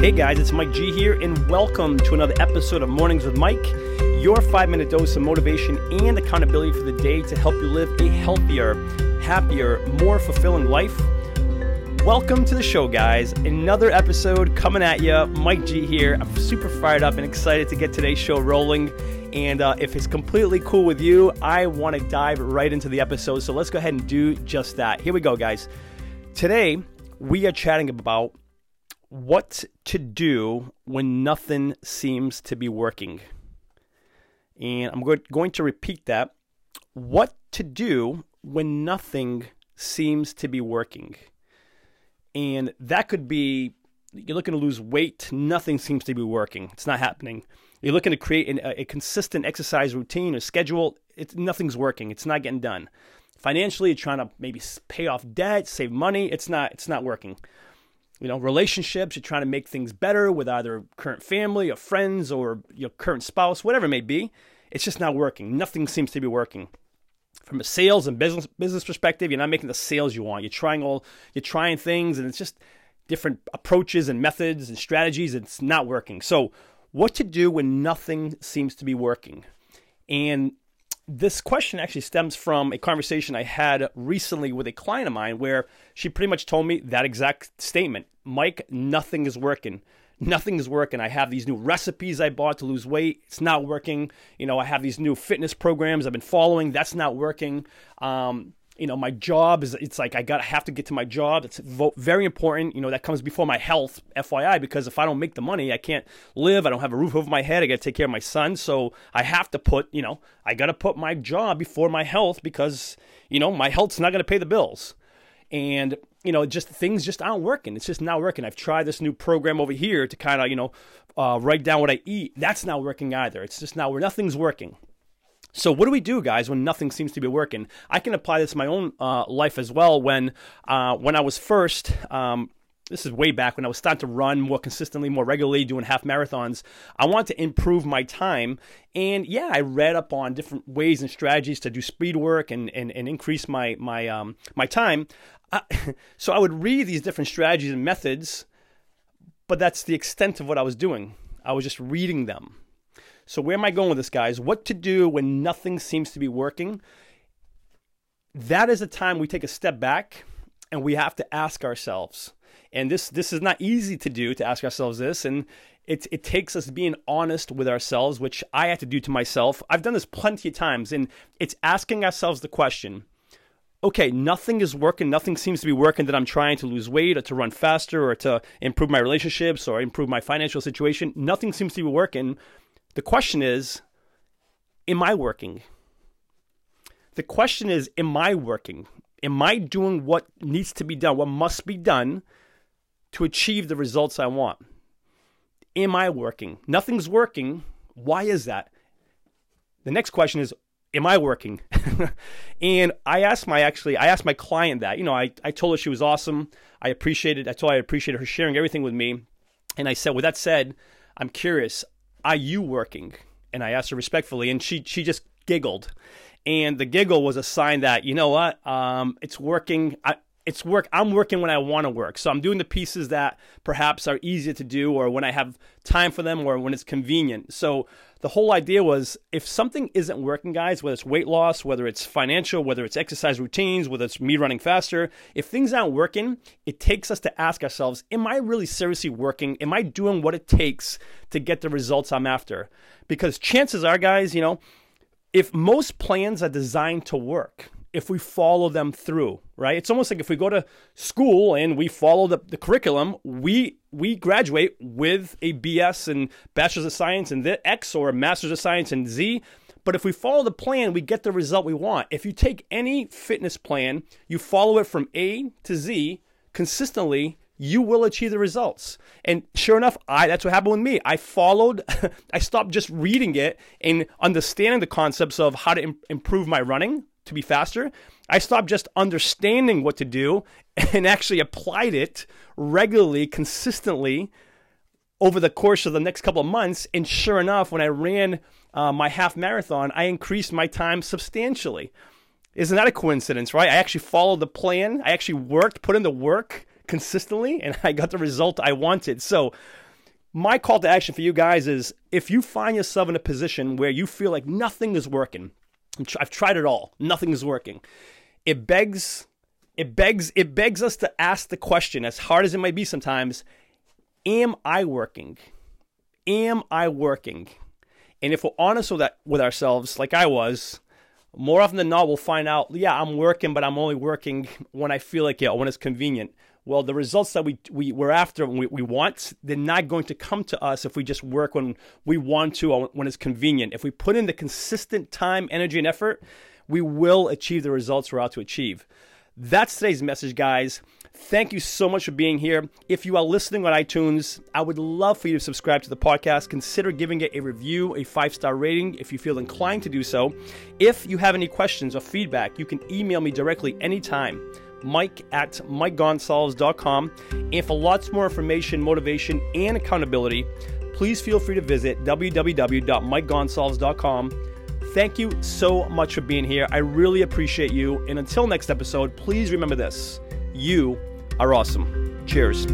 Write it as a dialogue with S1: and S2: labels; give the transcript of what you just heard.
S1: Hey guys, it's Mike G here, and welcome to another episode of Mornings with Mike, your five minute dose of motivation and accountability for the day to help you live a healthier, happier, more fulfilling life. Welcome to the show, guys. Another episode coming at you. Mike G here. I'm super fired up and excited to get today's show rolling. And uh, if it's completely cool with you, I want to dive right into the episode. So let's go ahead and do just that. Here we go, guys. Today, we are chatting about what to do when nothing seems to be working. And I'm going to repeat that. What to do when nothing seems to be working. And that could be you're looking to lose weight, nothing seems to be working. It's not happening. You're looking to create an, a, a consistent exercise routine or schedule. It's, nothing's working. It's not getting done. Financially, you're trying to maybe pay off debt, save money. It's not. It's not working you know, relationships, you're trying to make things better with either current family or friends or your current spouse, whatever it may be. It's just not working. Nothing seems to be working. From a sales and business business perspective, you're not making the sales you want. You're trying all you're trying things and it's just different approaches and methods and strategies. It's not working. So what to do when nothing seems to be working? And this question actually stems from a conversation I had recently with a client of mine where she pretty much told me that exact statement Mike, nothing is working. Nothing is working. I have these new recipes I bought to lose weight. It's not working. You know, I have these new fitness programs I've been following. That's not working. Um, you know my job is it's like i got to have to get to my job. It's very important you know that comes before my health fyi because if i don't make the money i can't live. I don't have a roof over my head. I got to take care of my son. So i have to put you know i got to put my job before my health because you know my health's not to pay the bills. And you know just things just aren't working. It's just not working. I've tried this new program over here to kind of you know uh, write down what i eat. That's not working either. It's just not where nothing's working so what do we do, guys, when nothing seems to be working? I can apply this to my own uh, life as well. When uh, when I was first, um, this is way back when I was starting to run more consistently, more regularly, doing half marathons. I wanted to improve my time, and yeah, I read up on different ways and strategies to do speed work and and, and increase my my um, my time. Uh, so I would read these different strategies and methods, but that's the extent of what I was doing. I was just reading them. So, where am I going with this, guys? What to do when nothing seems to be working? That is a time we take a step back and we have to ask ourselves. And this this is not easy to do to ask ourselves this, and it it takes us being honest with ourselves, which I have to do to myself. I've done this plenty of times, and it's asking ourselves the question: okay, nothing is working, nothing seems to be working that I'm trying to lose weight or to run faster or to improve my relationships or improve my financial situation. Nothing seems to be working. The question is, am I working? The question is, am I working? Am I doing what needs to be done, what must be done to achieve the results I want? Am I working? Nothing's working. Why is that? The next question is, am I working? and I asked my actually I asked my client that. You know, I, I told her she was awesome. I appreciated I told her I appreciated her sharing everything with me. And I said, with that said, I'm curious are you working? And I asked her respectfully, and she she just giggled, and the giggle was a sign that you know what, um, it's working. I, it's work. I'm working when I want to work. So I'm doing the pieces that perhaps are easier to do, or when I have time for them, or when it's convenient. So the whole idea was if something isn't working, guys, whether it's weight loss, whether it's financial, whether it's exercise routines, whether it's me running faster, if things aren't working, it takes us to ask ourselves, am I really seriously working? Am I doing what it takes to get the results I'm after? Because chances are, guys, you know, if most plans are designed to work, if we follow them through, right? It's almost like if we go to school and we follow the, the curriculum, we we graduate with a BS and Bachelor's of Science in X or a Master's of Science in Z. But if we follow the plan, we get the result we want. If you take any fitness plan, you follow it from A to Z consistently, you will achieve the results. And sure enough, I that's what happened with me. I followed I stopped just reading it and understanding the concepts of how to Im- improve my running to be faster. I stopped just understanding what to do and actually applied it regularly, consistently over the course of the next couple of months. And sure enough, when I ran uh, my half marathon, I increased my time substantially. Isn't that a coincidence, right? I actually followed the plan. I actually worked, put in the work consistently, and I got the result I wanted. So, my call to action for you guys is if you find yourself in a position where you feel like nothing is working, I've tried it all, nothing is working. It begs it begs it begs us to ask the question as hard as it might be sometimes, am I working? Am I working? And if we're honest with, that, with ourselves, like I was, more often than not, we'll find out, yeah, I'm working, but I'm only working when I feel like it, or when it's convenient. Well, the results that we, we, we're after, and we, we want, they're not going to come to us if we just work when we want to or when it's convenient. If we put in the consistent time, energy, and effort, we will achieve the results we're out to achieve. That's today's message, guys. Thank you so much for being here. If you are listening on iTunes, I would love for you to subscribe to the podcast. Consider giving it a review, a five star rating if you feel inclined to do so. If you have any questions or feedback, you can email me directly anytime. Mike at MikeGonsalves.com. And for lots more information, motivation, and accountability, please feel free to visit www.MikeGonsalves.com. Thank you so much for being here. I really appreciate you. And until next episode, please remember this you are awesome. Cheers.